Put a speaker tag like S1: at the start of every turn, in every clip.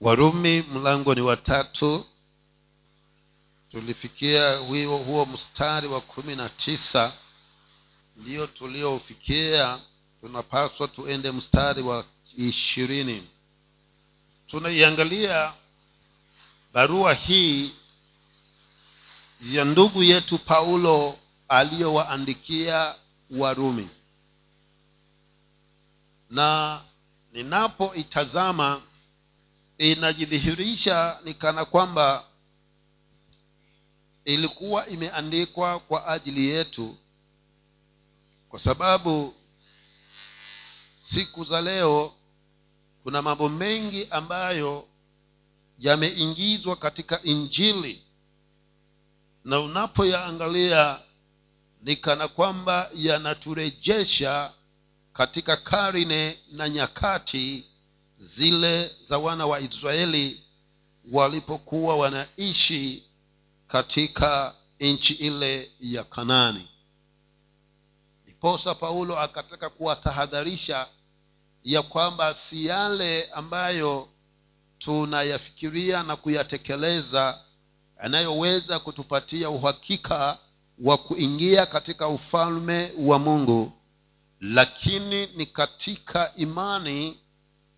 S1: warumi mlango ni watatu. Tulifikia huo, huo mstari wa kumi na tisa. Ndio tuliofikia tunapaswa tuende mstari wa ishirini. Tunaiangalia barua hii ya ndugu yetu paulo aliyowaandikia warumi. Na ninapoitazama inajidhihirisha ni kana kwamba ilikuwa imeandikwa kwa ajili yetu kwa sababu siku za leo kuna mambo mengi ambayo yameingizwa katika injili. Na unapoyaangalia ni kana kwamba yanaturejesha katika karne na nyakati zile za wana wa israeli walipokuwa wanaishi katika nchi ile ya kanani. Ndiposa paulo akataka kuwatahadharisha ya kwamba si yale ambayo tunayafikiria na kuyatekeleza yanayoweza kutupatia uhakika wa kuingia katika ufalme wa mungu lakini ni katika imani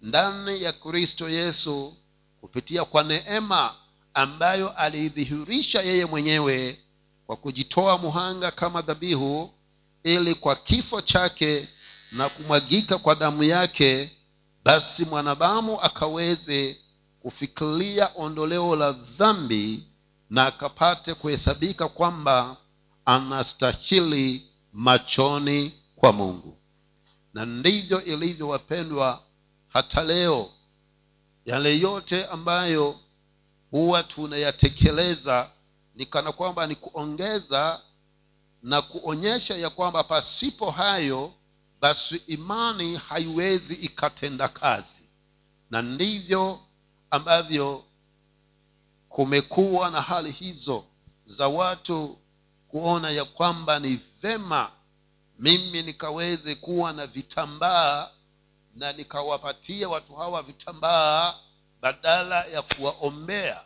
S1: ndani ya kristo yesu kupitia kwa neema ambayo aliidhihirisha yeye mwenyewe kwa kujitoa muhanga kama dhabihu ili kwa kifo chake na kumwagika kwa damu yake basi mwanadamu akaweze kufikiria ondoleo la dhambi na akapate kuhesabika kwamba anastahili machoni kwa mungu. Na ndivyo ilivyo wapendwa hata leo yale yote ambayo huwa tunayatekeleza ni kana kwamba ni kuongeza na kuonyesha ya kwamba pasipo hayo basi imani haiwezi ikatenda kazi. Na ndivyo ambavyo kumekuwa na hali hizo za watu kuona ya kwamba ni vema mimi nikaweze kuwa na vitambaa na nikawapatia watu hawa vitambaa badala ya kuwaombea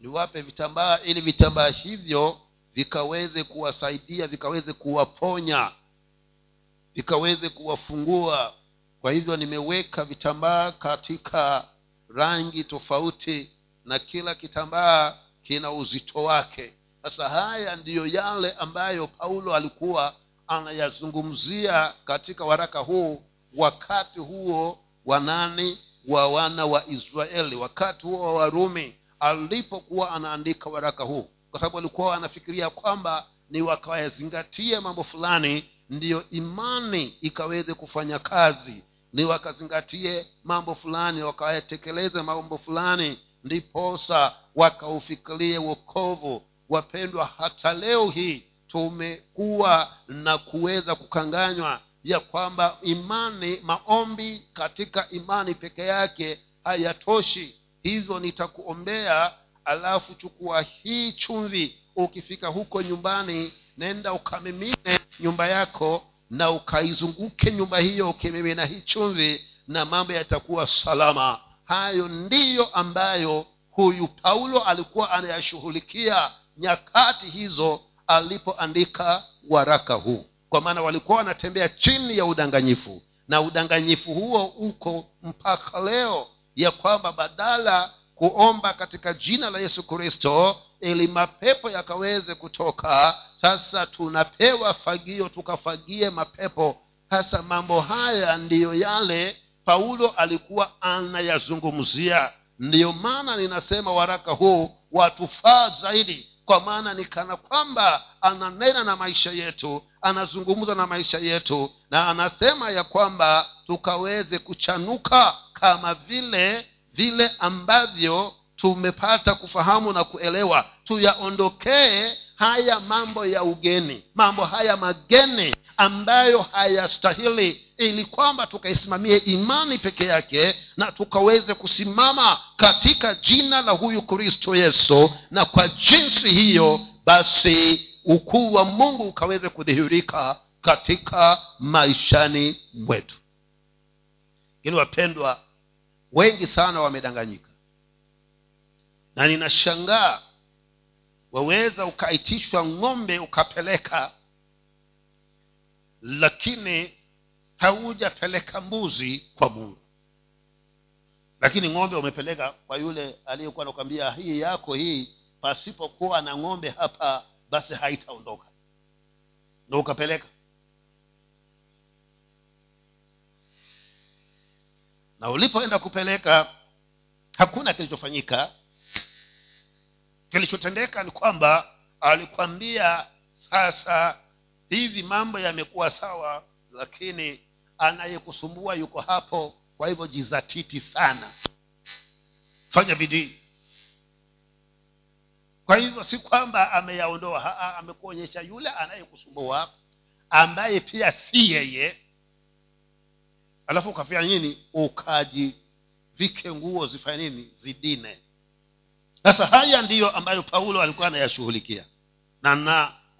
S1: niwape vitambaa ili vitambaa hivyo vikaweze kuwasaidia vikaweze kuwaponya vikaweze kuwafungua. Kwa hivyo nimeweka vitambaa katika rangi tofauti na kila kitambaa kina uzito wake. Sasa haya ndiyo yale ambayo paulo alikuwa anayazungumzia katika waraka huu wakati huo wa nani? Wa wana wa israeli wakati huo wa warumi alipokuwa anaandika waraka huu. Kwa sababu alikuwa anafikiria kwamba ni wakawazingatie mambo fulani ndiyo imani ikaweze kufanya kazi. Ni wakazingatie mambo fulani wakayatekeleze mambo fulani ndiposa wakaufikirie wokovu. Wapendwa hata leo hii tumekuwa na kuweza kukanganywa ya kwamba imani maombi katika imani peke yake hayatoshi. Hivyo nitakuombea alafu chukua hii chumvi. Ukifika huko nyumbani nenda ukamimine nyumba yako na ukaizunguke nyumba hiyo ukimimina hii chumvi na mambo yatakuwa salama. Hayo ndiyo ambayo huyu paulo alikuwa anayashughulikia nyakati hizo alipoandika waraka huu kwa maana walikuwa wanatembea chini ya udanganyifu. Na udanganyifu huo uko mpaka leo ya kwamba badala kuomba katika jina la yesu kristo ili mapepo yakaweze kutoka sasa tunapewa fagio tukafagie mapepo. Sasa mambo haya ndiyo yale paulo alikuwa anayazungumzia. Ndiyo maana ninasema waraka huu watufaa zaidi kwa maana ni kana kwamba ananena na maisha yetu anazungumza na maisha yetu na anasema ya kwamba tukaweze kuchanuka kama vile vile ambavyo tumepata kufahamu na kuelewa. Tuyaondokee haya mambo ya ugeni mambo haya mageni ambayo hayastahili ili kwamba tukaisimamie imani peke yake na tukaweze kusimama katika jina la huyu kristo yesu. Na kwa jinsi hiyo basi ukuu wa mungu ukaweze kudhihirika katika maishani mwetu. Lakini wapendwa wengi sana wamedanganyika. Na ninashangaa waweza ukaitishwa ng'ombe ukapeleka lakini haujapeleka mbuzi kwa mungu. Lakini ng'ombe umepeleka kwa yule aliyekuwa nakwambia hii yako hii pasipokuwa na ng'ombe hapa basi haitaondoka. Ndo ukapeleka. Na ulipoenda kupeleka hakuna kilichofanyika. Kilichotendeka ni kwamba alikwambia sasa hivi mambo yamekuwa sawa lakini anayekusumbua yuko hapo kwa hivyo jizatiti sana. Fanya bidii. Kwa hivyo si kwamba ameyaondoa amekuonyesha yule anayekusumbua ambaye pia si yeye. Alafu ukafanya nini? Ukajivike nguo zifanye nini? Zidine. Sasa haya ndiyo ambayo paulo alikuwa anayashughulikia. Na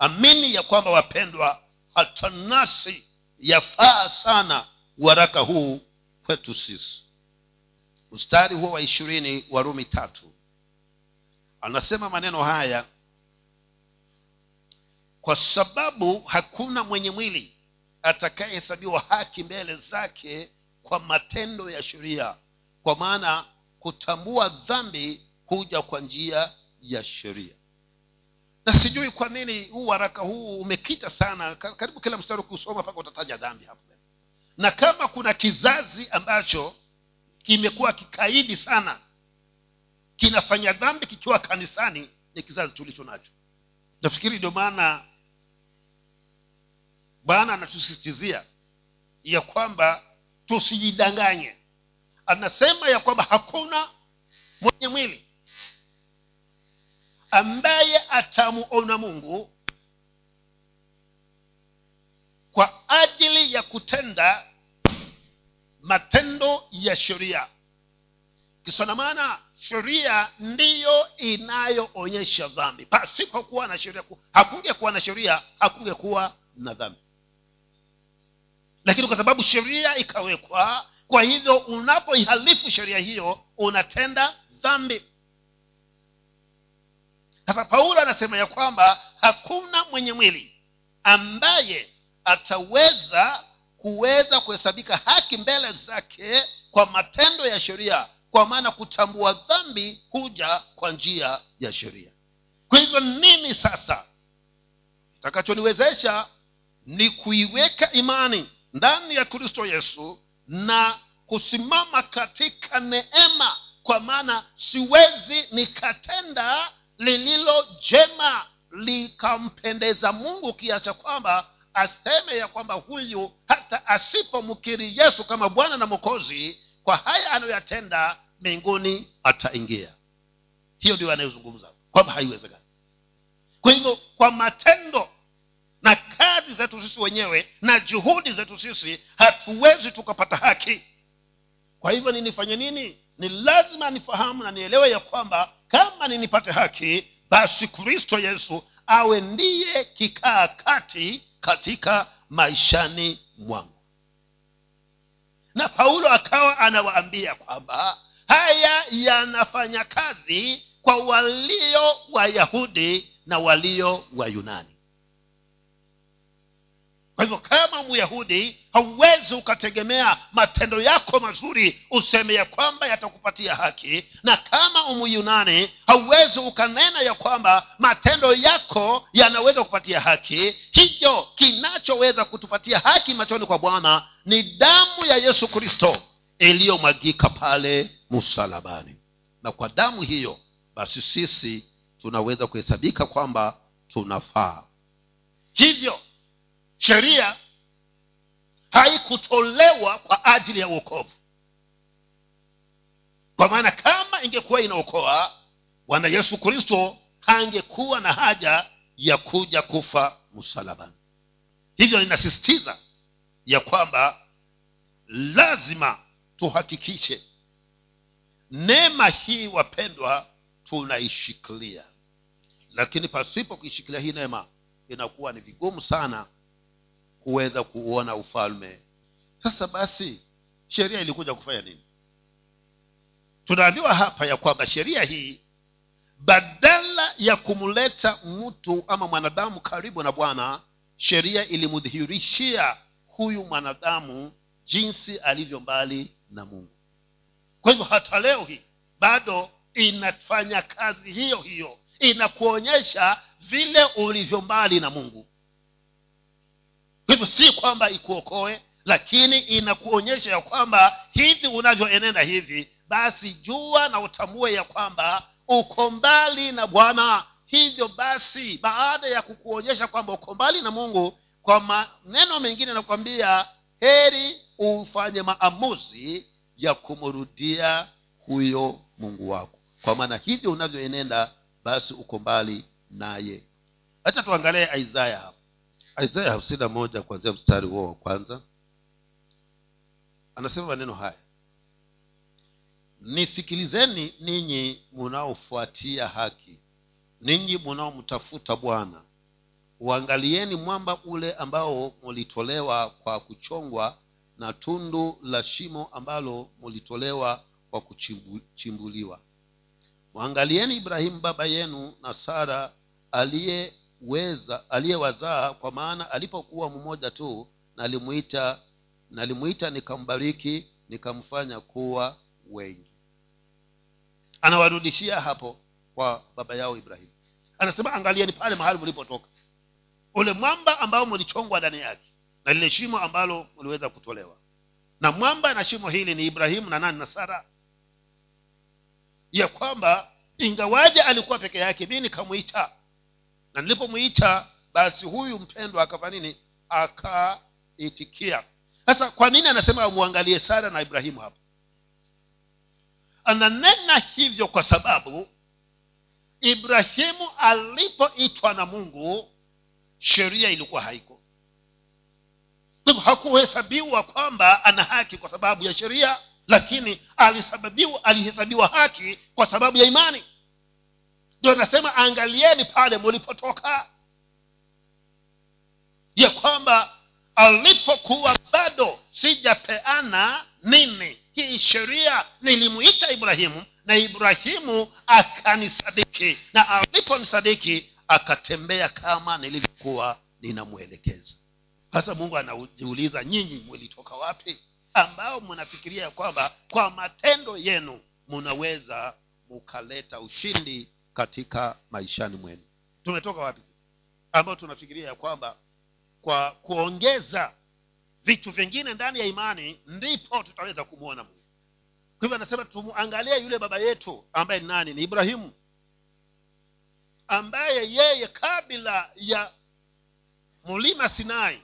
S1: naamini ya kwamba wapendwa hata nasi yafaa sana waraka huu kwetu sisi. Mstari huo wa ishirini warumi tatu. Anasema maneno haya kwa sababu hakuna mwenye mwili atakayehesabiwa haki mbele zake kwa matendo ya sheria kwa maana kutambua dhambi huja kwa njia ya sheria na sijui kwa nini huu waraka huu umekita sana. Karibu kila mstari ukiusoma mpaka utataja dhambi hapo na kama kuna kizazi ambacho kimekuwa kikaidi sana kinafanya dhambi kikiwa kanisani ni kizazi tulicho nacho. Nafikiri ndio maana bwana anatusisitizia ya kwamba tusijidanganye. Anasema ya kwamba hakuna mwenye mwili ambaye atamuona mungu kwa ajili ya kutenda matendo ya sheria. Kisana maana sheria ndiyo inayoonyesha dhambi. Pasipokuwa na sheria hakungekuwa na sheria hakungekuwa na dhambi. Lakini kwa sababu sheria ikawekwa kwa hivyo unapoihalifu sheria hiyo unatenda dhambi sasa paulo anasema ya kwamba hakuna mwenye mwili ambaye ataweza kuweza kuhesabika haki mbele zake kwa matendo ya sheria kwa maana kutambua dhambi huja kwa njia ya sheria. Kwa hivyo nini sasa kitakachoniwezesha ni kuiweka imani ndani ya kristo yesu na kusimama katika neema kwa maana siwezi nikatenda lililo jema likampendeza mungu kiacha kwamba aseme ya kwamba huyu hata asipomkiri yesu kama bwana na mokozi kwa haya anayoyatenda mbinguni ataingia. Hiyo ndio anayozungumza kwamba haiwezekani. Kwa hivyo kwa matendo na kazi zetu sisi wenyewe na juhudi zetu sisi hatuwezi tukapata haki. Kwa hivyo ninifanye nini ni lazima nifahamu na nielewe ya kwamba kama ninipate haki basi kristo yesu awe ndiye kikaa kati katika maishani mwangu. Na paulo akawa anawaambia kwamba haya yanafanya kazi kwa walio wayahudi na walio wayunani. Kwa hivyo kama myahudi hauwezi ukategemea matendo yako mazuri useme ya kwamba yatakupatia haki. Na kama umuyunani hauwezi ukanena ya kwamba matendo yako yanaweza kupatia haki. Hivyo kinachoweza kutupatia haki machoni kwa bwana ni damu ya yesu kristo iliyomwagika pale msalabani. Na kwa damu hiyo basi sisi tunaweza kuhesabika kwamba tunafaa. Hivyo sheria haikutolewa kwa ajili ya uokovu kwa maana kama ingekuwa inaokoa bwana yesu kristo hangekuwa na haja ya kuja kufa msalabani. Hivyo ninasisitiza ya kwamba lazima tuhakikishe neema hii wapendwa tunaishikilia. Lakini pasipo kuishikilia hii neema inakuwa ni vigumu sana kuweza kuuona ufalme. Sasa basi sheria ilikuja kufanya nini? Tunaambiwa hapa ya kwamba sheria hii badala ya kumleta mtu ama mwanadamu karibu na bwana sheria ilimdhihirishia huyu mwanadamu jinsi alivyo mbali na mungu. Kwa hivyo hata leo hii bado inafanya kazi hiyo hiyo. Inakuonyesha vile ulivyo mbali na mungu hivyo si kwamba ikuokoe lakini inakuonyesha ya kwamba hivi unavyoenenda hivi basi jua na utambue ya kwamba uko mbali na bwana. Hivyo basi baada ya kukuonyesha kwamba uko mbali na mungu kwa maneno mengine nakwambia heri ufanye maamuzi ya kumrudia huyo mungu wako. Kwa maana hivyo unavyoenenda basi uko mbali naye. Hacha tuangalie isaya hapa isaya hamsini na moja kuanzia mstari huo wa kwanza. Anasema maneno haya. Nisikilizeni ninyi munaofuatia haki ninyi munaomtafuta bwana. Uangalieni mwamba ule ambao mulitolewa kwa kuchongwa na tundu la shimo ambalo mulitolewa kwa kuchimbuliwa. Mwangalieni ibrahimu baba yenu na sara aliyeweza aliyewazaa kwa maana alipokuwa mmoja tu nalimwita nalimuita nikambariki nikamfanya kuwa wengi. Anawarudishia hapo kwa baba yao ibrahimu. Anasema angalieni pale mahali mlipotoka. Ule mwamba ambao mlichongwa ndani yake na lile shimo ambalo mliweza kutolewa. Na mwamba na shimo hili ni ibrahimu na nani? Na sara. Ya kwamba ingawaje alikuwa peke yake mi nikamwita na nilipomwita basi huyu mpendwa akafanya nini? Akaitikia. Sasa kwa nini anasema amwangalie sara na ibrahimu hapa? Ananena hivyo kwa sababu ibrahimu alipoitwa na mungu sheria ilikuwa haiko. Hakuhesabiwa kwamba ana haki kwa sababu ya sheria lakini alihesabiwa haki kwa sababu ya imani ndio nasema angalieni pale mulipotoka ya kwamba alipokuwa bado sijapeana nini. Hii sheria nilimuita ibrahimu na ibrahimu akanisadiki. Na aliponisadiki akatembea kama nilivyokuwa ninamwelekeza. Sasa mungu anajiuliza nyinyi mwilitoka wapi? Ambao mnafikiria kwamba kwa matendo yenu munaweza mukaleta ushindi katika maishani mwenu. Tumetoka wapi? Ambao tunafikiria ya kwamba kwa kuongeza vitu vingine ndani ya imani ndipo tutaweza kumwona mungu. Kwa hivyo anasema tumuangalie yule baba yetu ambaye ni nani? Ni ibrahimu ambaye yeye kabla ya mlima sinai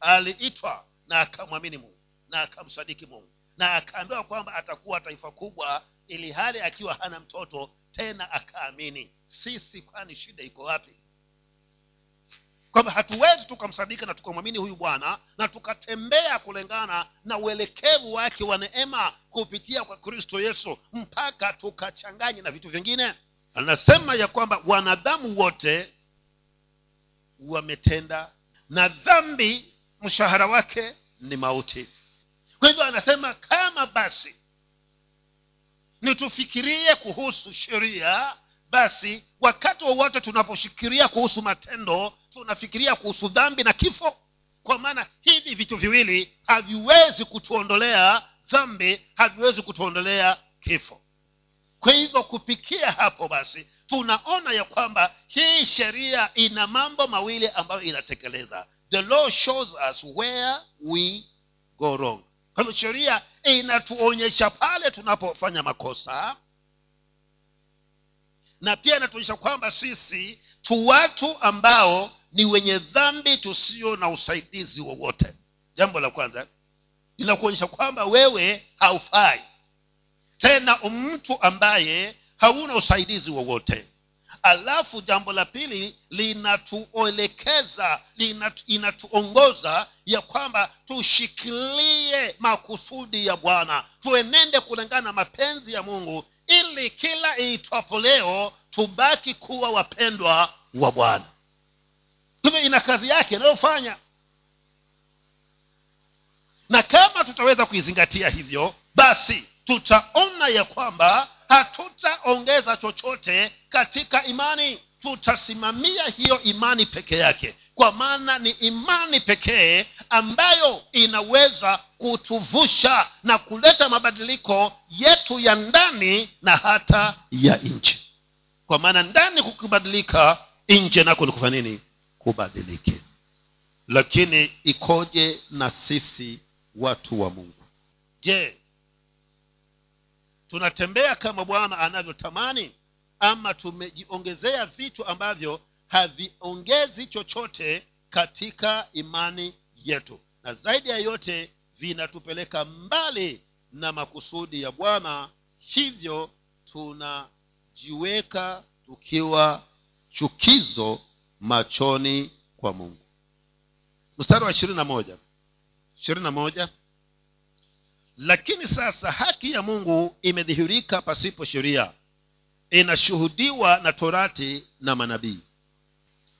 S1: aliitwa na akamwamini mungu na akamsadiki mungu na akaambiwa kwamba atakuwa taifa kubwa ili hali akiwa hana mtoto tena akaamini. Sisi kwani shida iko wapi? Kwamba hatuwezi tukamsadika na tukamwamini huyu bwana na tukatembea kulingana na uelekevu wake wa neema kupitia kwa kristo yesu mpaka tukachanganye na vitu vingine. Anasema ya kwamba wanadamu wote wametenda na dhambi mshahara wake ni mauti. Kwa hivyo anasema kama basi nitufikirie kuhusu sheria basi wakati wowote tunaposhikiria kuhusu matendo tunafikiria kuhusu dhambi na kifo. Kwa maana hivi vitu viwili haviwezi kutuondolea dhambi haviwezi kutuondolea kifo. Kwa hivyo kupikia hapo basi tunaona ya kwamba hii sheria ina mambo mawili ambayo inatekeleza. The law shows us where we go wrong kwa hivyo sheria inatuonyesha pale tunapofanya makosa. Na pia inatuonyesha kwamba sisi tu watu ambao ni wenye dhambi tusio na usaidizi wowote. Jambo la kwanza. Linakuonyesha kwamba wewe haufai. Tena mtu ambaye hauna usaidizi wowote alafu jambo la pili linatuelekeza linatu, inatuongoza ya kwamba tushikilie makusudi ya bwana. Tuenende kulingana na mapenzi ya mungu ili kila iitwapo leo tubaki kuwa wapendwa wa bwana. Hivyo ina kazi yake inayofanya. Na kama tutaweza kuizingatia hivyo basi tutaona ya kwamba hatutaongeza chochote katika imani. Tutasimamia hiyo imani peke yake kwa maana ni imani pekee ambayo inaweza kutuvusha na kuleta mabadiliko yetu ya ndani na hata ya nje. Kwa maana ndani kukibadilika nje nako ni kufanya nini? Kubadilike. Lakini ikoje na sisi watu wa mungu? Je tunatembea kama bwana anavyotamani ama tumejiongezea vitu ambavyo haviongezi chochote katika imani yetu. Na zaidi ya yote vinatupeleka mbali na makusudi ya bwana hivyo tunajiweka tukiwa chukizo machoni kwa mungu. Mstari wa ishirini na moja. Ishirini na moja lakini sasa haki ya mungu imedhihirika pasipo sheria. Inashuhudiwa na torati na manabii.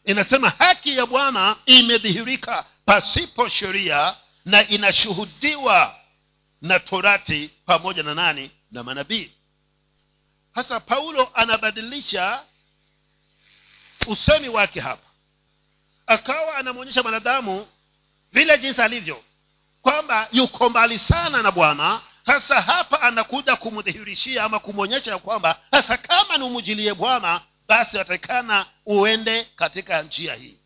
S1: Inasema haki ya bwana imedhihirika pasipo sheria na inashuhudiwa na torati pamoja na nani? Na manabii. Hasa paulo anabadilisha usemi wake hapa. Akawa anamwonyesha mwanadamu vile jinsi alivyo kwamba yuko mbali sana na bwana. Sasa hapa anakuja kumdhihirishia ama kumwonyesha ya kwamba sasa kama ni umjilie bwana basi atakikana uende katika njia hii.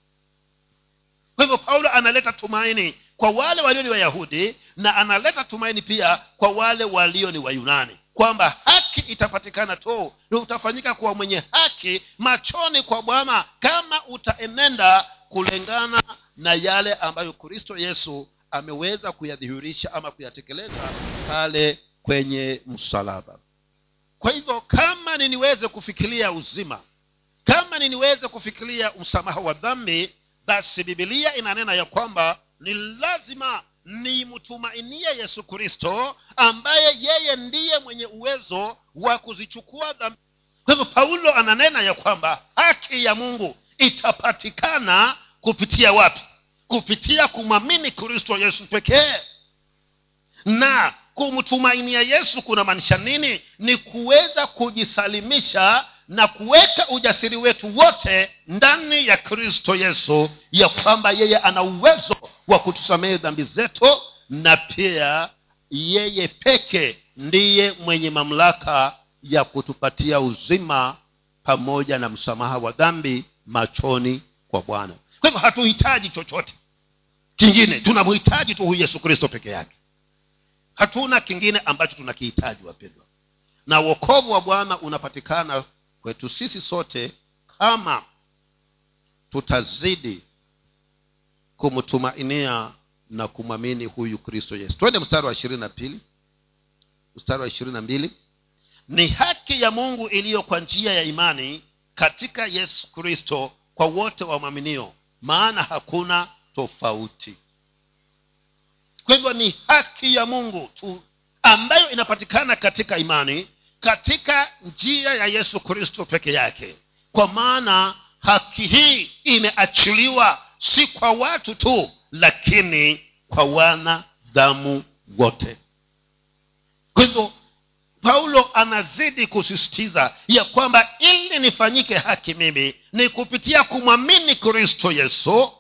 S1: Kwa hivyo paulo analeta tumaini kwa wale walio ni wayahudi na analeta tumaini pia kwa wale walio ni wayunani kwamba haki itapatikana tu na utafanyika kuwa mwenye haki machoni kwa bwana kama utaenenda kulingana na yale ambayo kristo yesu ameweza kuyadhihirisha ama kuyatekeleza pale kwenye msalaba. Kwa hivyo kama niniweze kufikiria uzima kama niniweze kufikiria msamaha wa dhambi basi bibilia inanena ya kwamba ni lazima nimtumainie yesu kristo ambaye yeye ndiye mwenye uwezo wa kuzichukua dhambi. Kwa hivyo paulo ananena ya kwamba haki ya mungu itapatikana kupitia wapi kupitia kumwamini kristo yesu pekee. Na kumtumainia yesu kunamaanisha nini? Ni kuweza kujisalimisha na kuweka ujasiri wetu wote ndani ya kristo yesu ya kwamba yeye ana uwezo wa kutusamehe dhambi zetu na pia yeye peke ndiye mwenye mamlaka ya kutupatia uzima pamoja na msamaha wa dhambi machoni kwa bwana. Kwa hivyo hatuhitaji chochote kingine tunamhitaji tu huyu yesu kristo peke yake. Hatuna kingine ambacho tunakihitaji wapendwa. Na uokovu wa bwana unapatikana kwetu sisi sote kama tutazidi kumtumainia na kumwamini huyu kristo yesu. Twende mstari wa ishirini na pili. Mstari wa ishirini na mbili. Ni haki ya mungu iliyo kwa njia ya imani katika yesu kristo kwa wote wamwaminio maana hakuna tofauti. Kwa hivyo ni haki ya mungu tu ambayo inapatikana katika imani katika njia ya yesu kristo peke yake. Kwa maana haki hii imeachiliwa si kwa watu tu lakini kwa wana damu wote. Kwa hivyo paulo anazidi kusisitiza ya kwamba ili nifanyike haki mimi ni kupitia kumwamini kristo yesu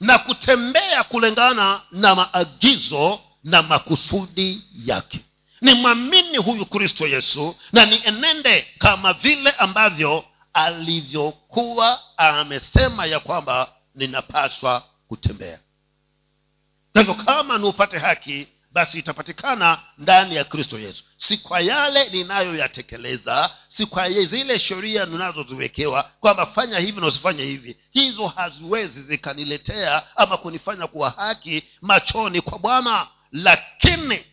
S1: na kutembea kulingana na maagizo na makusudi yake. Nimwamini huyu kristo yesu na nienende kama vile ambavyo alivyokuwa amesema ya kwamba ninapaswa kutembea. Kwa hivyo kama niupate haki basi itapatikana ndani ya kristo yesu. Si kwa yale ninayoyatekeleza si kwa zile sheria ninazoziwekewa kwamba fanya hivi na usifanye hivi. Hizo haziwezi zikaniletea ama kunifanya kuwa haki machoni kwa bwana. Lakini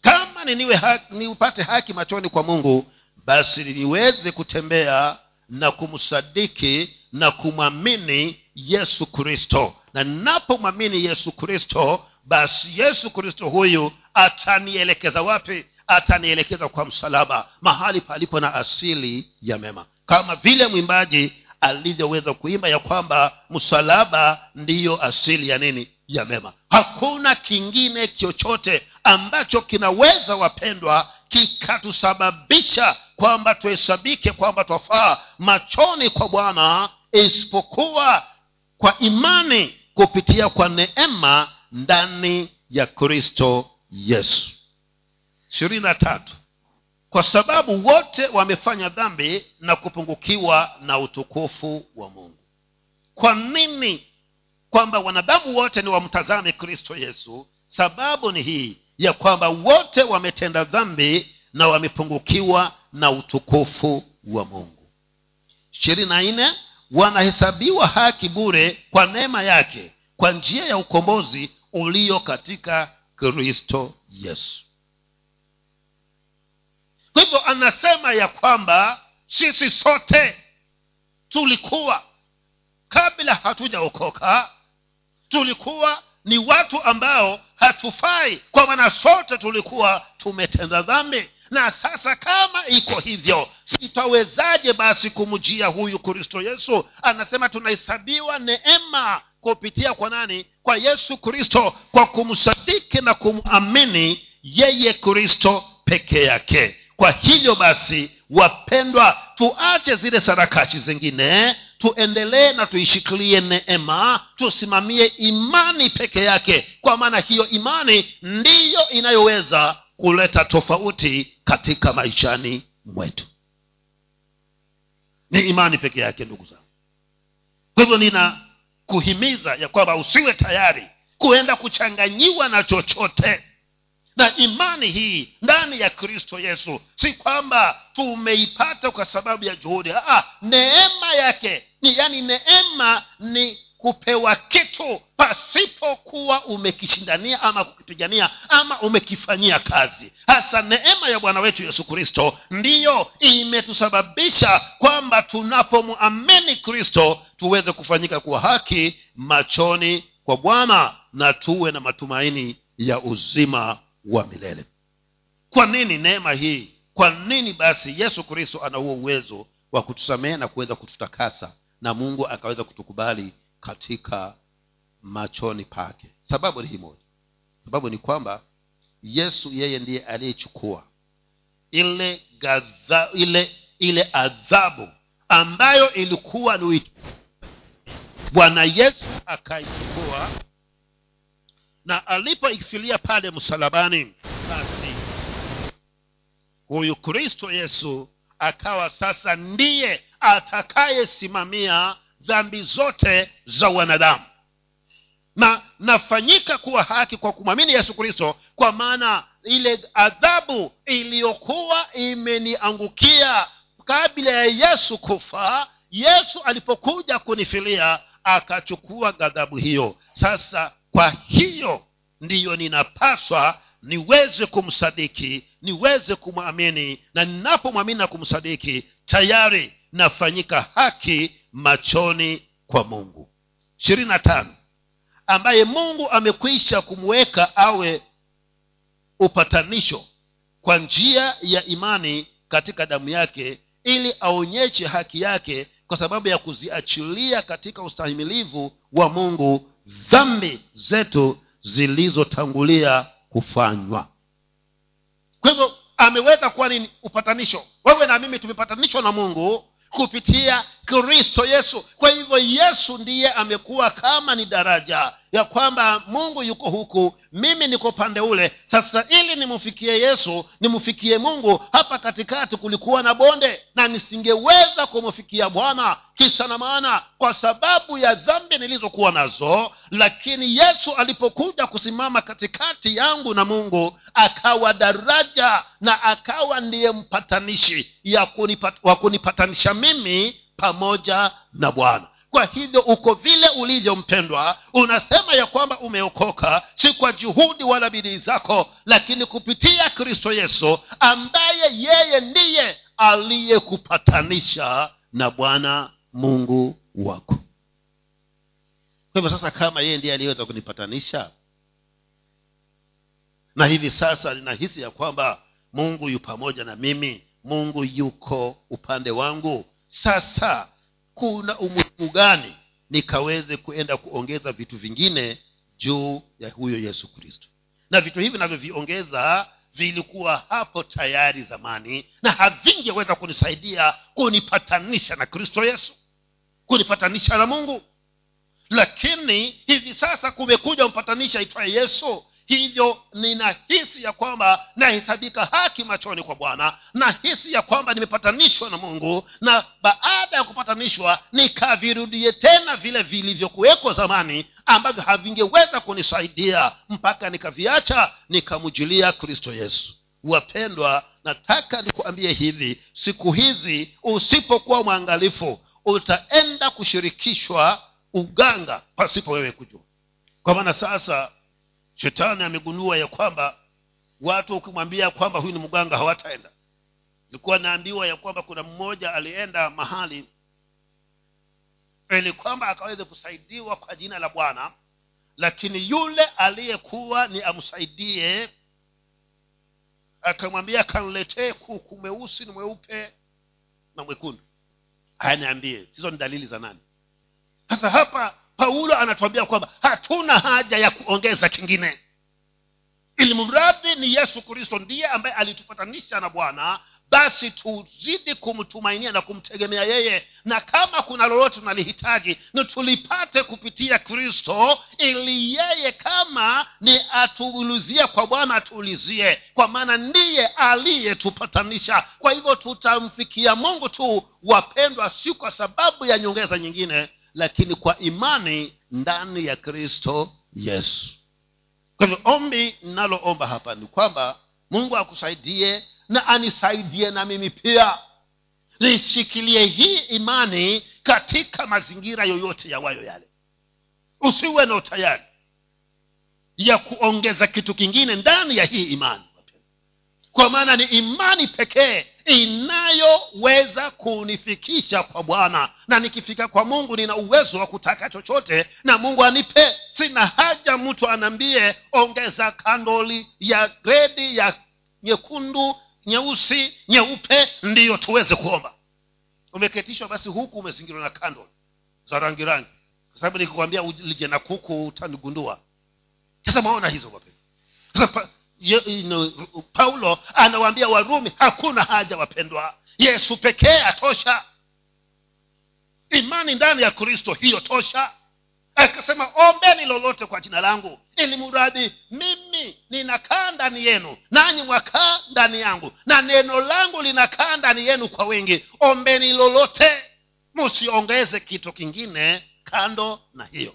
S1: kama niniwe haki, niupate haki machoni kwa mungu basi niweze kutembea na kumsadiki na kumwamini yesu kristo. Na ninapomwamini yesu kristo basi yesu kristo huyu atanielekeza wapi? Atanielekeza kwa msalaba mahali palipo na asili ya mema. Kama vile mwimbaji alivyoweza kuimba ya kwamba msalaba ndiyo asili ya nini? Ya mema. Hakuna kingine chochote ambacho kinaweza wapendwa kikatusababisha kwamba tuhesabike kwamba twafaa machoni kwa bwana isipokuwa kwa imani kupitia kwa neema ndani ya kristo yesu. Ishirini na tatu. Kwa sababu wote wamefanya dhambi na kupungukiwa na utukufu wa mungu. Kwa nini kwamba wanadamu wote ni wamtazame kristo yesu? Sababu ni hii ya kwamba wote wametenda dhambi na wamepungukiwa na utukufu wa mungu. Ishirini na nne wanahesabiwa haki bure kwa neema yake kwa njia ya ukombozi ulio katika kristo yesu. Kwa hivyo anasema ya kwamba sisi sote tulikuwa kabla hatujaokoka tulikuwa ni watu ambao hatufai kwa maana sote tulikuwa tumetenda dhambi na sasa kama iko hivyo sitawezaje basi kumjia huyu kristo yesu? Anasema tunahesabiwa neema kupitia kwa nani? Kwa yesu kristo kwa kumsadiki na kumamini yeye kristo peke yake. Kwa hivyo basi wapendwa tuache zile sarakashi zingine tuendelee na tuishikilie neema tusimamie imani peke yake kwa maana hiyo imani ndiyo inayoweza kuleta tofauti katika maishani mwetu. Ni imani peke yake ndugu zangu. Kwa hivyo nina kuhimiza ya kwamba usiwe tayari kuenda kuchanganyiwa na chochote. Na imani hii ndani ya kristo yesu si kwamba tumeipata kwa sababu ya juhudi. Aa, neema yake ni yani neema ni kupewa kitu pasipokuwa umekishindania ama kukipigania ama umekifanyia kazi. Hasa neema ya bwana wetu yesu kristo ndiyo imetusababisha kwamba tunapomwamini kristo tuweze kufanyika kuwa haki machoni kwa bwana na tuwe na matumaini ya uzima wa milele. Kwa nini neema hii? Kwa nini basi yesu kristo ana huo uwezo wa kutusamehe na kuweza kututakasa na mungu akaweza kutukubali katika machoni pake. Sababu ni hii moja. Sababu ni kwamba yesu yeye ndiye aliyechukua ile gadha, ile ile adhabu ambayo ilikuwa ni bwana yesu akaichukua na alipoifilia pale msalabani basi huyu kristo yesu akawa sasa ndiye atakayesimamia dhambi zote za wanadamu. Na nafanyika kuwa haki kwa kumwamini yesu kristo kwa maana ile adhabu iliyokuwa imeniangukia kabla ya yesu kufa yesu alipokuja kunifilia akachukua ghadhabu hiyo. Sasa kwa hiyo ndiyo ninapaswa niweze kumsadiki niweze kumwamini na ninapomwamini na kumsadiki tayari nafanyika haki machoni kwa mungu. Ishirini na tano ambaye mungu amekwisha kumweka awe upatanisho kwa njia ya imani katika damu yake ili aonyeshe haki yake kwa sababu ya kuziachilia katika ustahimilivu wa mungu dhambi zetu zilizotangulia kufanywa. Kwa hivyo ameweka kuwa nini? Upatanisho. Wewe na mimi tumepatanishwa na mungu kupitia kristo yesu. Kwa hivyo yesu ndiye amekuwa kama ni daraja ya kwamba mungu yuko huku mimi niko pande ule. Sasa ili nimfikie yesu nimfikie mungu hapa katikati kulikuwa na bonde na nisingeweza kumfikia bwana. Kisa na maana kwa sababu ya dhambi nilizokuwa nazo lakini yesu alipokuja kusimama katikati yangu na mungu akawa daraja na akawa ndiye mpatanishi ya kunipat, wa kunipatanisha mimi pamoja na bwana kwa hivyo uko vile ulivyo mpendwa unasema ya kwamba umeokoka si kwa juhudi wala bidii zako lakini kupitia kristo yesu ambaye yeye ndiye aliyekupatanisha na bwana mungu wako. Kwa hivyo sasa kama yeye ndiye aliyeweza kunipatanisha na hivi sasa ninahisi ya kwamba mungu yu pamoja na mimi mungu yuko upande wangu sasa kuna umuhimu gani nikaweze kuenda kuongeza vitu vingine juu ya huyo yesu kristo? Na vitu hivi navyoviongeza vilikuwa hapo tayari zamani na havingeweza kunisaidia kunipatanisha na kristo yesu kunipatanisha na mungu. Lakini hivi sasa kumekuja mpatanisha aitwaye yesu hivyo ninahisi ya kwamba nahesabika haki machoni kwa bwana nahisi ya kwamba nimepatanishwa na mungu na baada ya kupatanishwa nikavirudie tena vile vilivyokuwekwa zamani ambavyo havingeweza kunisaidia mpaka nikaviacha nikamjulia kristo yesu. Wapendwa nataka nikuambie hivi siku hizi usipokuwa mwangalifu utaenda kushirikishwa uganga pasipo wewe kujua. Kwa maana sasa shetani amegundua ya kwamba watu ukimwambia kwamba huyu ni mganga hawataenda. Nilikuwa naambiwa ya kwamba kuna mmoja alienda mahali ili kwamba akaweze kusaidiwa kwa jina la bwana lakini yule aliyekuwa ni amsaidie akamwambia kanletee kuku mweusi mweupe na mwekundu. Aniambie hizo ni dalili za nani? Sasa hapa paulo anatuambia kwamba hatuna haja ya kuongeza kingine. Ili mradhi ni yesu kristo ndiye ambaye alitupatanisha na bwana basi tuzidi kumtumainia na kumtegemea yeye. Na kama kuna lolote tunalihitaji ni tulipate kupitia kristo ili yeye kama ni atuulizie kwa bwana atuulizie kwa maana ndiye aliyetupatanisha. Kwa hivyo tutamfikia mungu tu wapendwa si kwa sababu ya nyongeza nyingine lakini kwa imani ndani ya kristo yesu. Kwa hivyo ombi ninaloomba hapa ni kwamba mungu akusaidie na anisaidie na mimi pia. Nishikilie hii imani katika mazingira yoyote yawayo yale. Usiwe na utayari ya kuongeza kitu kingine ndani ya hii imani kwa maana ni imani pekee inayoweza kunifikisha kwa bwana. Na nikifika kwa mungu nina uwezo wa kutaka chochote na mungu anipe. Sina haja mtu anaambie ongeza kandoli ya redi ya nyekundu nyeusi nyeupe ndiyo tuweze kuomba. Umeketishwa basi huku umezingirwa na kandoli za rangi rangi kwa sababu nikikwambia lije na kuku utanigundua. Sasa maona hizo wapendwa paulo anawaambia warumi hakuna haja wapendwa. Yesu pekee atosha. Imani ndani ya kristo hiyo tosha. Akasema ombeni lolote kwa jina langu ili mradi mimi ninakaa ndani yenu nanyi mwakaa ndani yangu na neno langu linakaa ndani yenu kwa wingi. Ombeni lolote msiongeze kitu kingine kando na hiyo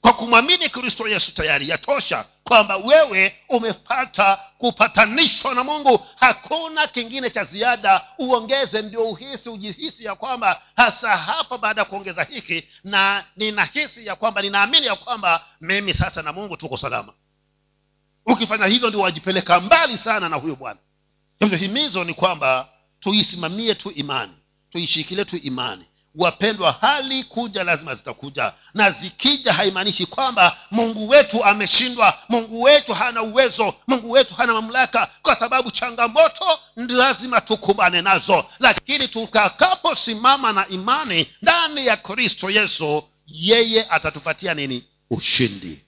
S1: kwa kumwamini kristo yesu tayari yatosha kwamba wewe umepata kupatanishwa na mungu. Hakuna kingine cha ziada. Uongeze ndio uhisi ujihisi ya kwamba hasa hapa baada ya kuongeza hiki na ninahisi ya kwamba ninaamini ya kwamba mimi sasa na mungu tuko salama. Ukifanya hivyo ndio wajipeleka mbali sana na huyo bwana. Hivyo himizo ni kwamba tuisimamie tu imani tuishikilie tu imani wapendwa hali kuja lazima zitakuja. Na zikija haimaanishi kwamba mungu wetu ameshindwa. Mungu wetu hana uwezo. Mungu wetu hana mamlaka. Kwa sababu changamoto lazima tukumbane nazo. Lakini tutakaposimama na imani ndani ya kristo yesu yeye atatupatia nini? Ushindi.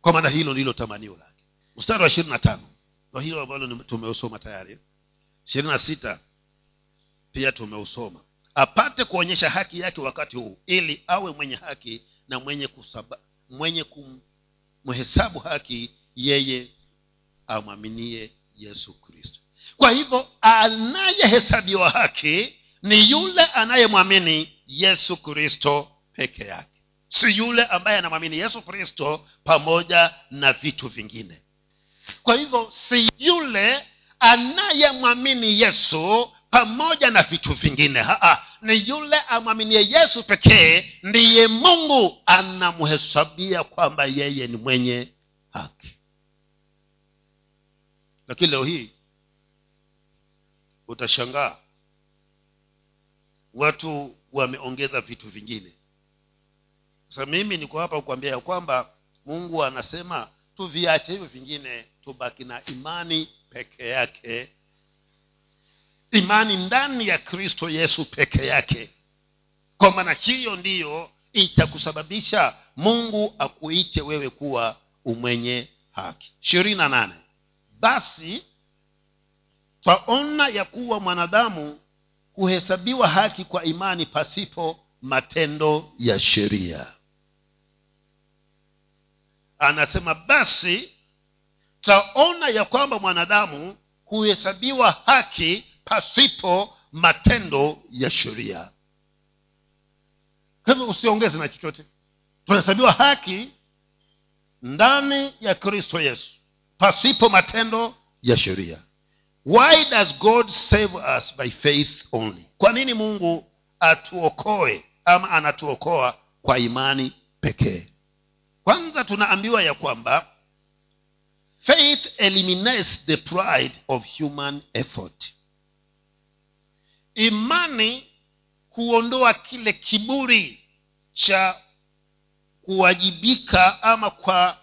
S1: Kwa maana hilo ndilo tamanio lake. Mstari wa ishirini na tano. Ndo hilo ambalo tumeusoma tayari. Ishirini na sita. Pia tumeusoma apate kuonyesha haki yake wakati huu ili awe mwenye haki na mwenye kusaba, mwenye kumhesabu haki yeye amwaminie yesu kristo. Kwa hivyo anayehesabiwa haki ni yule anayemwamini yesu kristo peke yake. Si yule ambaye anamwamini yesu kristo pamoja na vitu vingine. Kwa hivyo si yule anayemwamini yesu pamoja na vitu vingine. Haa, ni yule amwaminie yesu pekee ndiye mungu anamhesabia kwamba yeye ni mwenye haki. Lakini leo hii utashangaa watu wameongeza vitu vingine. Sasa mimi niko hapa kukwambia ya kwamba mungu anasema tuviache hivyo vingine tubaki na imani peke yake imani ndani ya kristo yesu peke yake. Kwa maana hiyo ndiyo itakusababisha mungu akuite wewe kuwa umwenye haki. Ishirini na nane. Basi twaona ya kuwa mwanadamu huhesabiwa haki kwa imani pasipo matendo ya sheria. Anasema basi twaona ya kwamba mwanadamu huhesabiwa haki pasipo matendo ya sheria. Kwa hivyo usiongeze na chochote. Tunahesabiwa haki ndani ya kristo yesu pasipo matendo ya sheria. Why does god save us by faith only? Kwa nini mungu atuokoe ama anatuokoa kwa imani pekee? Kwanza tunaambiwa ya kwamba faith eliminates the pride of human effort imani huondoa kile kiburi cha kuwajibika ama kwa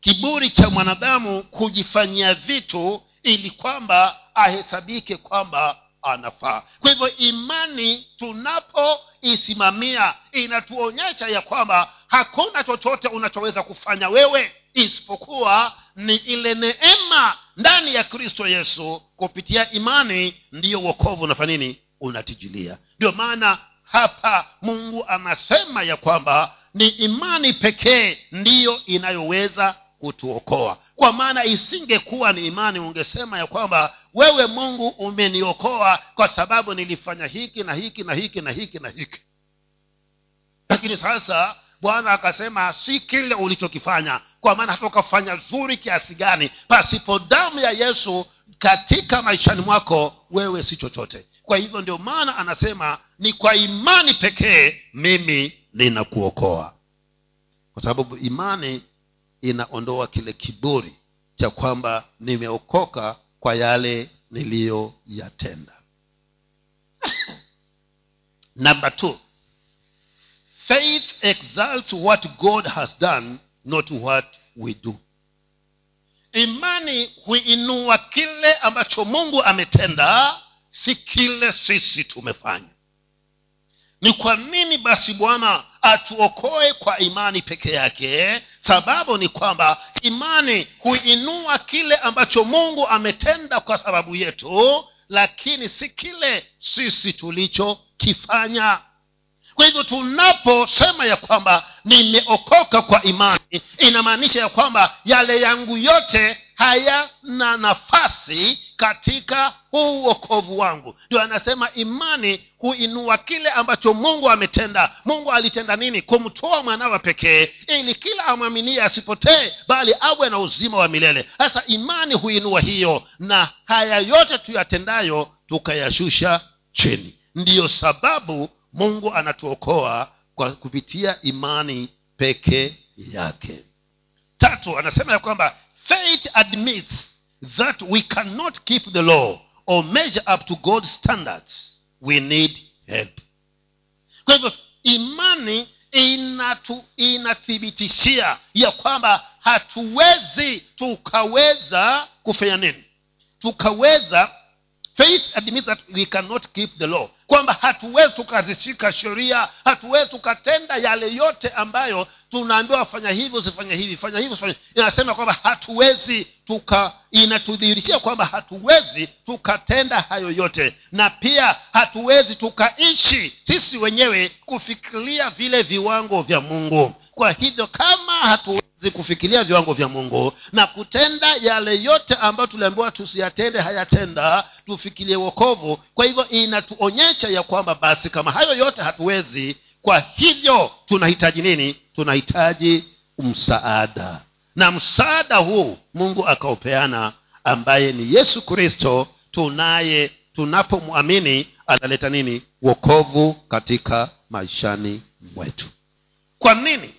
S1: kiburi cha mwanadamu kujifanyia vitu ili kwamba ahesabike kwamba anafaa. Kwa hivyo imani tunapoisimamia inatuonyesha ya kwamba hakuna chochote unachoweza kufanya wewe isipokuwa ni ile neema ndani ya kristo yesu kupitia imani ndiyo uokovu unafanya nini? Unatijilia. Ndio maana hapa mungu anasema ya kwamba ni imani pekee ndiyo inayoweza kutuokoa. Kwa maana isingekuwa ni imani ungesema ya kwamba wewe mungu umeniokoa kwa sababu nilifanya hiki na hiki na hiki na hiki na hiki. Lakini sasa bwana akasema si kile ulichokifanya kwa maana hata ukafanya zuri kiasi gani. Pasipo damu ya yesu katika maishani mwako wewe si chochote. Kwa hivyo ndio maana anasema ni kwa imani pekee mimi ninakuokoa. Kwa sababu imani inaondoa kile kiburi cha kwamba nimeokoka kwa yale niliyoyatenda. Namba two faith exalts what god has done not what we do. Imani huinua kile ambacho mungu ametenda si kile sisi tumefanya. Ni kwa nini basi bwana atuokoe kwa imani peke yake? Sababu ni kwamba imani huinua kile ambacho mungu ametenda kwa sababu yetu lakini si kile sisi tulichokifanya kwa hivyo tunaposema ya kwamba nimeokoka kwa imani inamaanisha ya kwamba yale yangu yote hayana nafasi katika huu uokovu wangu. Ndio anasema imani huinua kile ambacho mungu ametenda. Mungu alitenda nini? Kumtoa mwanawa pekee ili kila amwaminie asipotee bali awe na uzima wa milele. Sasa imani huinua hiyo na haya yote tuyatendayo tukayashusha chini. Ndiyo sababu mungu anatuokoa kwa kupitia imani peke yake. Tatu anasema ya kwamba faith admits that we cannot keep the law or measure up to god's standards. We need help. Kwa hivyo imani inatu inathibitishia ya kwamba hatuwezi tukaweza kufanya nini? Tukaweza faith admits that we cannot keep the law. Kwamba hatuwezi tukazishika sheria hatuwezi tukatenda yale yote ambayo tunaambiwa fanya hivi usifanya hivi fanya hivi usifanya inasema kwamba hatuwezi tuka inatudhihirishia kwamba hatuwezi tukatenda hayo yote. Na pia hatuwezi tukaishi sisi wenyewe kufikiria vile viwango vya mungu. Kwa hivyo kama hatuwezi kufikiria viwango vya mungu na kutenda yale yote ambayo tuliambiwa tusiyatende hayatenda. Tufikirie wokovu. Kwa hivyo inatuonyesha ya kwamba basi kama hayo yote hatuwezi kwa hivyo tunahitaji nini? Tunahitaji msaada. Na msaada huu mungu akaupeana ambaye ni yesu kristo tunaye. Tunapomwamini analeta nini? Wokovu katika maishani mwetu. Kwa nini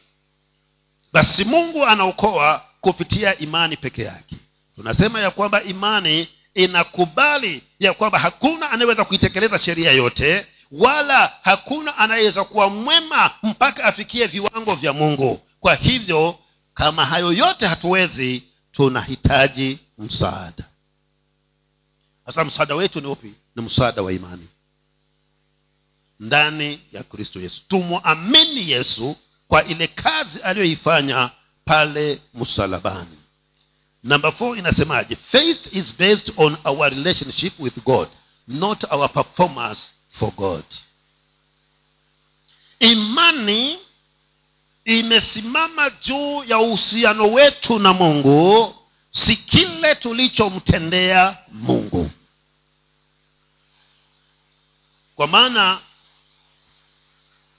S1: basi mungu anaokoa kupitia imani peke yake. Tunasema ya kwamba imani inakubali ya kwamba hakuna anayeweza kuitekeleza sheria yote wala hakuna anayeweza kuwa mwema mpaka afikie viwango vya mungu. Kwa hivyo kama hayo yote hatuwezi tunahitaji msaada. Sasa msaada wetu ni upi? Ni msaada wa imani. Ndani ya kristo yesu. Tumwamini yesu kwa ile kazi aliyoifanya pale msalabani. Number four inasemaje? Faith is based on our relationship with god not our performance for god. Imani imesimama juu ya uhusiano wetu na mungu si kile tulichomtendea mungu. Kwa maana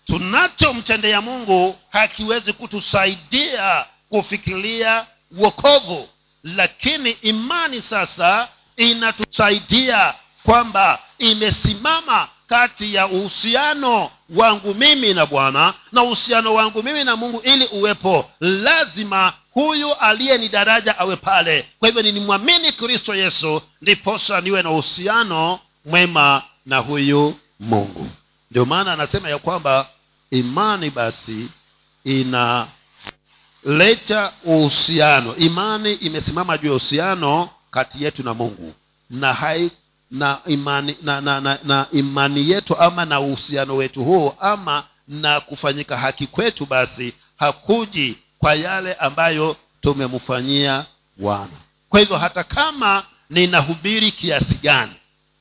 S1: tunachomtendea mungu hakiwezi kutusaidia kufikiria wokovu. Lakini imani sasa inatusaidia kwamba imesimama kati ya uhusiano wangu mimi na bwana na uhusiano wangu mimi na mungu ili uwepo. Lazima huyu aliye ni daraja awe pale. Kwa hivyo ninimwamini kristo yesu ndiposa niwe na uhusiano mwema na huyu mungu. Ndio maana anasema ya kwamba imani basi inaleta uhusiano. Imani imesimama juu ya uhusiano kati yetu na mungu. Na hai na imani na, na, na, na imani yetu ama na uhusiano wetu huo ama na kufanyika haki kwetu basi hakuji kwa yale ambayo tumemfanyia bwana. Kwa hivyo hata kama ninahubiri kiasi gani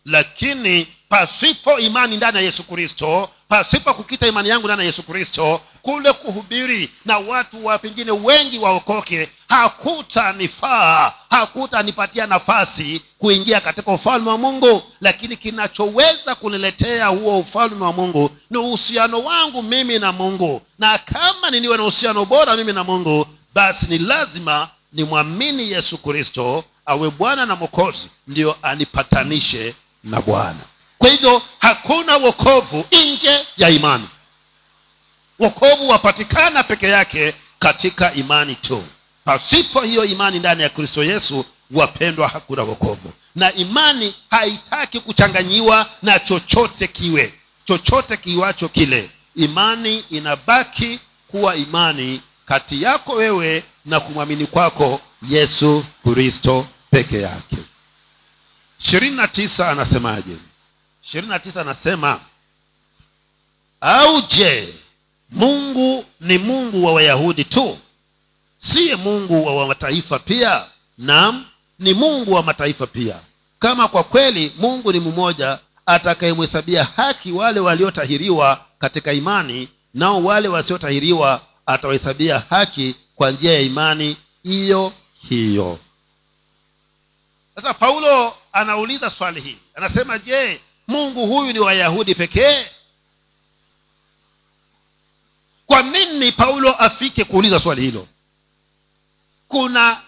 S1: lakini pasipo imani ndani ya yesu kristo pasipo kukita imani yangu ndani ya yesu kristo kule kuhubiri na watu wa pengine wengi waokoke hakutanifaa hakutanipatia nafasi kuingia katika ufalme wa mungu. Lakini kinachoweza kuniletea huo ufalme wa mungu ni uhusiano wangu mimi na mungu. Na kama niniwe na uhusiano bora mimi na mungu basi ni lazima nimwamini yesu kristo awe bwana na mokozi ndio anipatanishe na bwana kwa hivyo hakuna wokovu nje ya imani. Wokovu wapatikana peke yake katika imani tu. Pasipo hiyo imani ndani ya kristo yesu wapendwa hakuna wokovu. Na imani haitaki kuchanganyiwa na chochote kiwe. Chochote kiwacho kile. Imani inabaki kuwa imani kati yako wewe na kumwamini kwako yesu kristo peke yake. ishirini na tisa anasemaje ishirini na tisa anasema au je mungu ni mungu wa wayahudi tu? Siye mungu wa mataifa pia? Naam ni mungu wa mataifa pia. Kama kwa kweli mungu ni mmoja atakayemhesabia haki wale waliotahiriwa katika imani nao wale wasiotahiriwa atawahesabia haki kwa njia ya imani hiyo hiyo. Sasa paulo anauliza swali hili. Anasema je mungu huyu ni wayahudi pekee. Kwa nini paulo afike kuuliza swali hilo? Kuna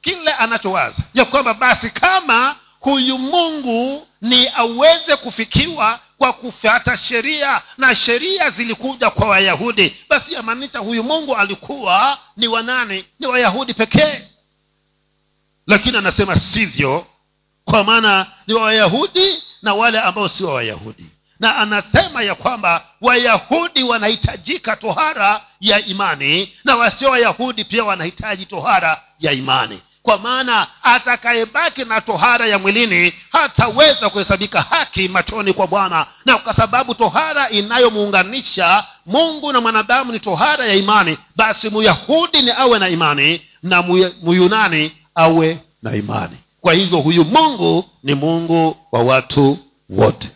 S1: kile anachowaza ya kwamba basi kama huyu mungu ni aweze kufikiwa kwa kufata sheria na sheria zilikuja kwa wayahudi basi yamaanisha huyu mungu alikuwa ni wanani ni wayahudi pekee. Lakini anasema sivyo kwa maana ni wayahudi na wale ambao sio wayahudi. Na anasema ya kwamba wayahudi wanahitajika tohara ya imani na wasio wayahudi pia wanahitaji tohara ya imani. Kwa maana atakayebaki na tohara ya mwilini hataweza kuhesabika haki machoni kwa bwana. Na kwa sababu tohara inayomuunganisha mungu na mwanadamu ni tohara ya imani basi muyahudi ni awe na imani na muyunani awe na imani kwa hivyo huyu mungu ni mungu wa watu wote.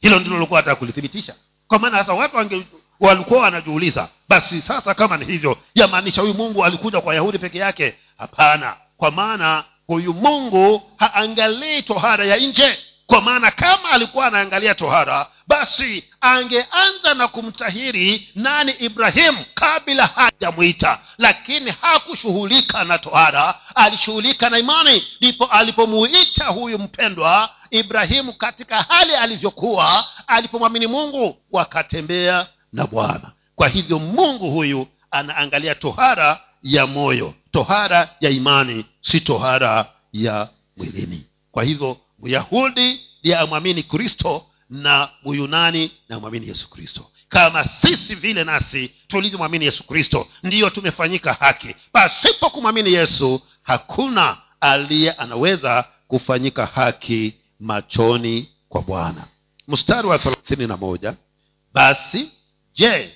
S1: Hilo ndilo likuwa hata kulithibitisha. Kwa maana sasa watu walikuwa wanajiuliza basi sasa kama ni hivyo yamaanisha huyu mungu alikuja kwa wayahudi peke yake? Hapana. Kwa maana huyu mungu haangalii tohara ya nje kwa maana kama alikuwa anaangalia tohara basi angeanza na kumtahiri nani ibrahimu kabla hajamwita. Lakini hakushughulika na tohara alishughulika na imani. Ndipo alipomuita huyu mpendwa ibrahimu katika hali alivyokuwa alipomwamini mungu wakatembea na bwana. Kwa hivyo mungu huyu anaangalia tohara ya moyo. Tohara ya imani si tohara ya mwilini. Kwa hivyo myahudi ndiye amwamini kristo na muyunani na mwamini yesu kristo. Kama sisi vile nasi tulivyomwamini yesu kristo ndiyo tumefanyika haki. Pasipo kumwamini yesu hakuna aliye anaweza kufanyika haki machoni kwa bwana. Mstari wa thelathini na moja basi je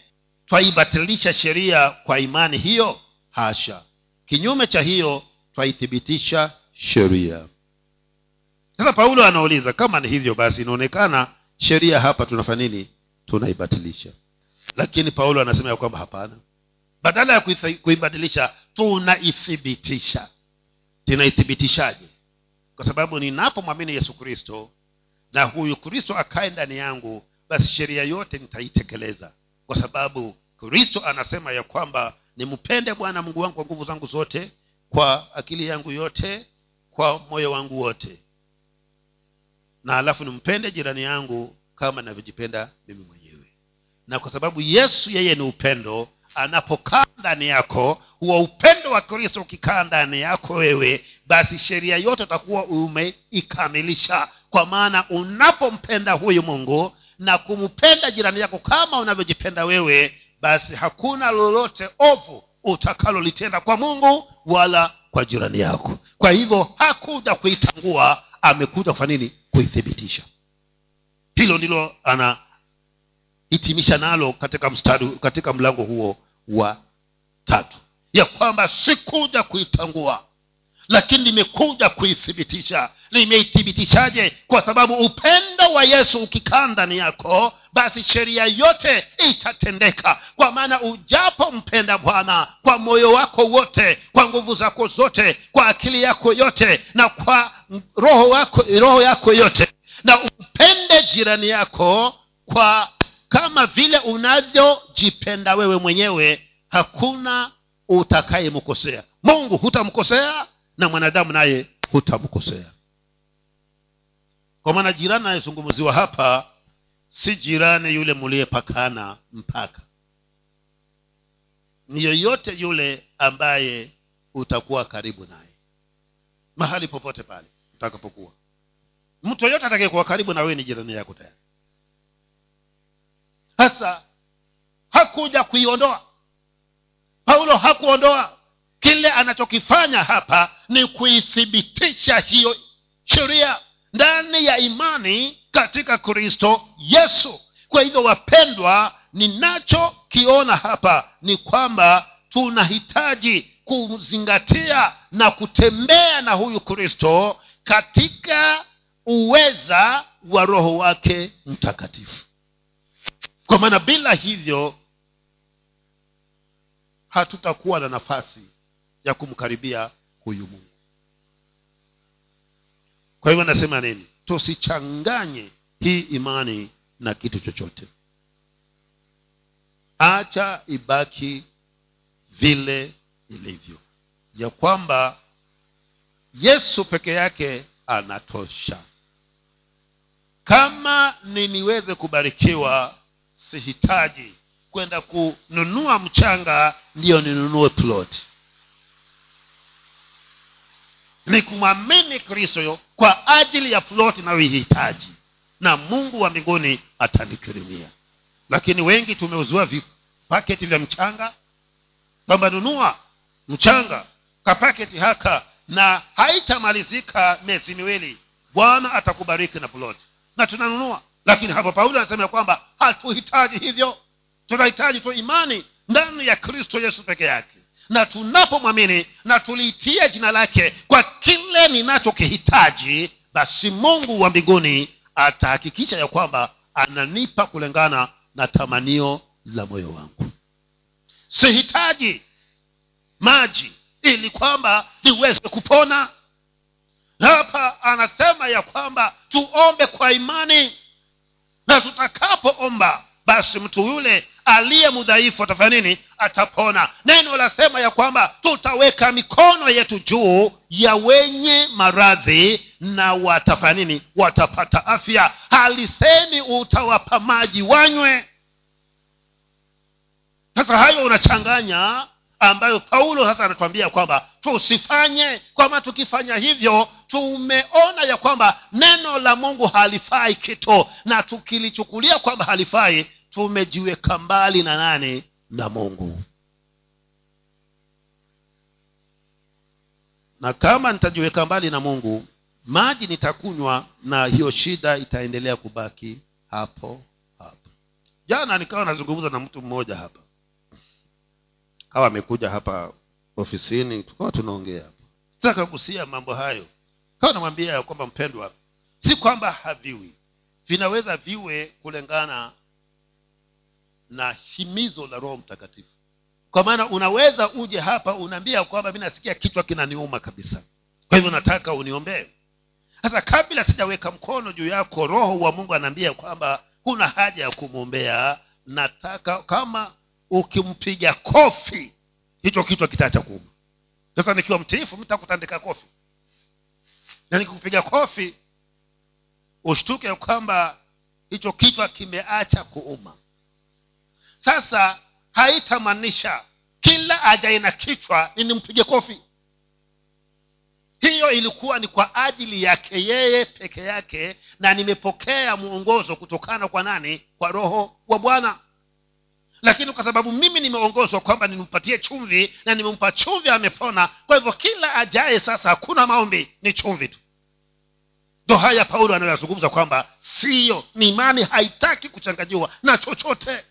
S1: twaibatilisha sheria kwa imani hiyo? Hasha. Kinyume cha hiyo twaithibitisha sheria sasa paulo anauliza kama ni hivyo basi inaonekana sheria hapa tunafanya nini? Tunaibatilisha. Lakini paulo anasema ya kwamba hapana. Badala ya kuibadilisha tunaithibitisha. Tunaithibitishaje kwa sababu ninapomwamini yesu kristo na huyu kristo akae ndani yangu basi sheria yote nitaitekeleza. Kwa sababu kristo anasema ya kwamba nimpende bwana mungu wangu kwa nguvu zangu zote kwa akili yangu yote kwa moyo wangu wote na alafu nimpende jirani yangu kama navyojipenda mimi mwenyewe. Na kwa sababu yesu yeye ni upendo anapokaa ndani yako huwa upendo wa kristo ukikaa ndani yako wewe basi sheria yote utakuwa umeikamilisha. Kwa maana unapompenda huyu mungu na kumpenda jirani yako kama unavyojipenda wewe basi hakuna lolote ovu utakalolitenda kwa mungu wala kwa jirani yako. Kwa hivyo hakuja kuitangua amekuja kufanya nini kuithibitisha. Hilo ndilo anahitimisha nalo katika mstari katika mlango huo wa tatu. Ya kwamba sikuja kuitangua lakini nimekuja kuithibitisha nimeithibitishaje? Kwa sababu upendo wa yesu ukikaa ndani yako basi sheria yote itatendeka. Kwa maana ujapompenda bwana kwa moyo wako wote kwa nguvu zako zote kwa akili yako yote na kwa roho wako roho yako yote na upende jirani yako kwa kama vile unavyojipenda wewe mwenyewe hakuna utakayemkosea. Mungu hutamkosea na mwanadamu naye hutamkosea kwa maana jirani anayezungumziwa hapa si jirani yule muliyepakana mpaka. Ni yoyote yule ambaye utakuwa karibu naye. Mahali popote pale utakapokuwa. Mtu yoyote atakayekuwa karibu na wewe ni jirani yako tayari. Sasa hakuja kuiondoa. Paulo hakuondoa. Kile anachokifanya hapa ni kuithibitisha hiyo sheria ndani ya imani katika kristo yesu. Kwa hivyo wapendwa ninachokiona hapa ni kwamba tunahitaji kuzingatia na kutembea na huyu kristo katika uweza wa roho wake mtakatifu. Kwa maana bila hivyo hatutakuwa na nafasi ya kumkaribia huyu mungu kwa hivyo nasema nini? Tusichanganye hii imani na kitu chochote. Acha ibaki vile ilivyo. Ya kwamba yesu peke yake anatosha. Kama ni niweze kubarikiwa sihitaji kwenda kununua mchanga ndiyo ninunue plot ni kumwamini kristo kwa ajili ya plot inayoihitaji na mungu wa mbinguni atanikirimia lakini wengi tumeuziwa vipaketi vya mchanga kwamba nunua mchanga kapaketi haka na haitamalizika miezi miwili bwana atakubariki na plot na tunanunua. Lakini hapo paulo anasema ya kwamba hatuhitaji hivyo. Tunahitaji tu imani ndani ya kristo yesu peke yake na tunapomwamini na tuliitia jina lake kwa kile ninachokihitaji basi mungu wa mbinguni atahakikisha ya kwamba ananipa kulingana na tamanio la moyo wangu. Sihitaji maji ili kwamba niweze kupona. Hapa anasema ya kwamba tuombe kwa imani na tutakapoomba basi mtu yule aliye mdhaifu atafanya nini? Atapona. Neno lasema ya kwamba tutaweka mikono yetu juu ya wenye maradhi na watafanya nini? Watapata afya. Halisemi utawapa maji wanywe. Sasa hayo unachanganya ambayo paulo sasa anatuambia kwamba tusifanye. Kwama tukifanya hivyo tumeona ya kwamba neno la mungu halifai kitu na tukilichukulia kwamba halifai tumejiweka mbali na nane na mungu. Na kama nitajiweka mbali na mungu maji nitakunywa na hiyo shida itaendelea kubaki hapo hapo. Jana nikawa nazungumza na mtu mmoja hapa. Hawa amekuja hapa ofisini tukawa tunaongea. Nataka kugusia mambo hayo. Kawa namwambia ya kwamba mpendwa si kwamba haviwi. Vinaweza viwe kulingana na himizo la roho mtakatifu. Kwa maana unaweza uje hapa unaambia kwamba mi nasikia kichwa kinaniuma kabisa. Kwa hivyo nataka uniombee. Sasa kabla sijaweka mkono juu yako roho wa mungu anaambia kwamba kuna haja ya kumwombea. Nataka kama ukimpiga kofi hicho kichwa kitaacha kuuma. Sasa nikiwa mtiifu mtakutandika kofi. Na nikikupiga kofi ushtuke kwamba hicho kichwa kimeacha kuuma sasa haitamaanisha kila ajaye na kichwa ninimpige kofi. Hiyo ilikuwa ni kwa ajili yake yeye peke yake na nimepokea mwongozo kutokana kwa nani? Kwa roho wa bwana. Lakini kwa sababu mimi nimeongozwa kwamba nimpatie chumvi na nimempa chumvi amepona kwa hivyo kila ajaye sasa hakuna maombi ni chumvi tu. Ndo haya paulo anayoyazungumza kwamba siyo ni imani haitaki kuchanganyiwa na chochote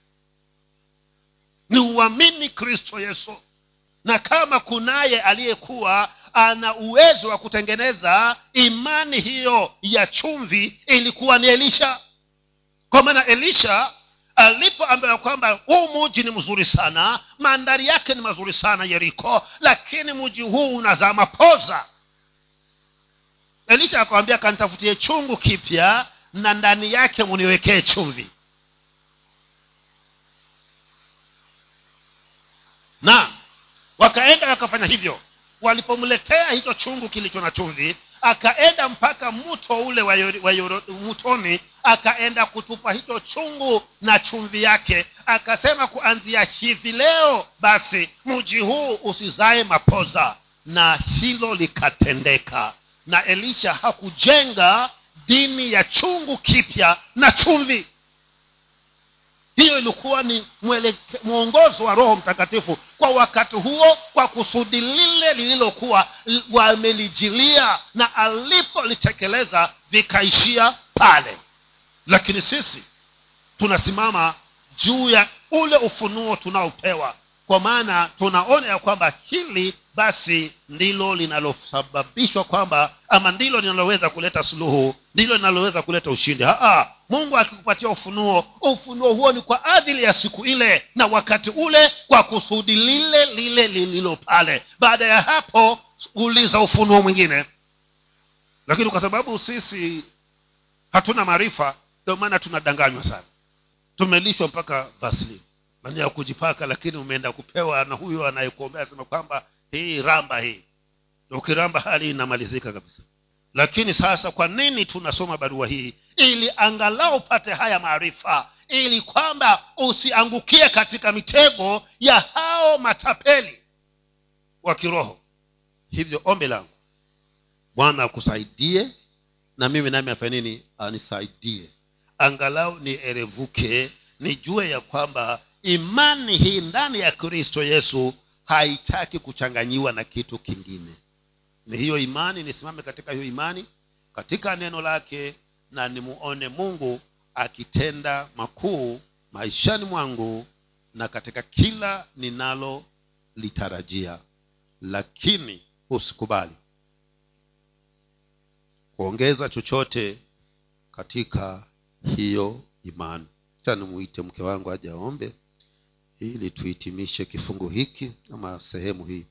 S1: ni uamini kristo yesu. Na kama kunaye aliyekuwa ana uwezo wa kutengeneza imani hiyo ya chumvi ilikuwa ni elisha. Kwa maana elisha alipoambiwa kwamba huu muji ni mzuri sana mandhari yake ni mazuri sana yeriko lakini mji huu unazama poza elisha akawambia kanitafutie chungu kipya na ndani yake muniwekee chumvi na wakaenda wakafanya hivyo. Walipomletea hicho chungu kilicho na chumvi akaenda mpaka mto ule wa, yori, akaenda kutupa hicho chungu na chumvi yake akasema kuanzia hivi leo basi mji huu usizae mapoza. Na hilo likatendeka. Na elisha hakujenga dini ya chungu kipya na chumvi hiyo ilikuwa ni mweleke, mwongozo wa roho mtakatifu kwa wakati huo kwa kusudi lile lililokuwa wamelijilia na alipolitekeleza vikaishia pale. Lakini sisi tunasimama juu ya ule ufunuo tunaopewa kwa maana tunaona ya kwamba hili basi ndilo linalosababishwa kwamba ama ndilo linaloweza kuleta suluhu ndilo linaloweza kuleta ushindi. Aa, mungu akikupatia ufunuo ufunuo huo ni kwa ajili ya siku ile na wakati ule kwa kusudi lile lile lililo pale. Baada ya hapo uliza ufunuo mwingine. Lakini kwa sababu sisi hatuna maarifa ndio maana tunadanganywa sana. Tumelishwa mpaka vaslin mani ya kujipaka lakini umeenda kupewa na huyo anayekuombea asema kwamba hii ramba hii. Ukiramba hali inamalizika kabisa lakini sasa kwa nini tunasoma barua hii? Ili angalau upate haya maarifa. Ili kwamba usiangukie katika mitego ya hao matapeli wa kiroho. Hivyo ombi langu bwana akusaidie na mimi nami afanye nini? Anisaidie. Angalau nierevuke nijue ya kwamba imani hii ndani ya kristo yesu haitaki kuchanganyiwa na kitu kingine ni hiyo imani nisimame katika hiyo imani katika neno lake na nimuone mungu akitenda makuu maishani mwangu na katika kila ninalolitarajia. Lakini usikubali kuongeza chochote katika hiyo imani. Cha nimuite mke wangu aje aombe ili tuhitimishe kifungu hiki ama sehemu hii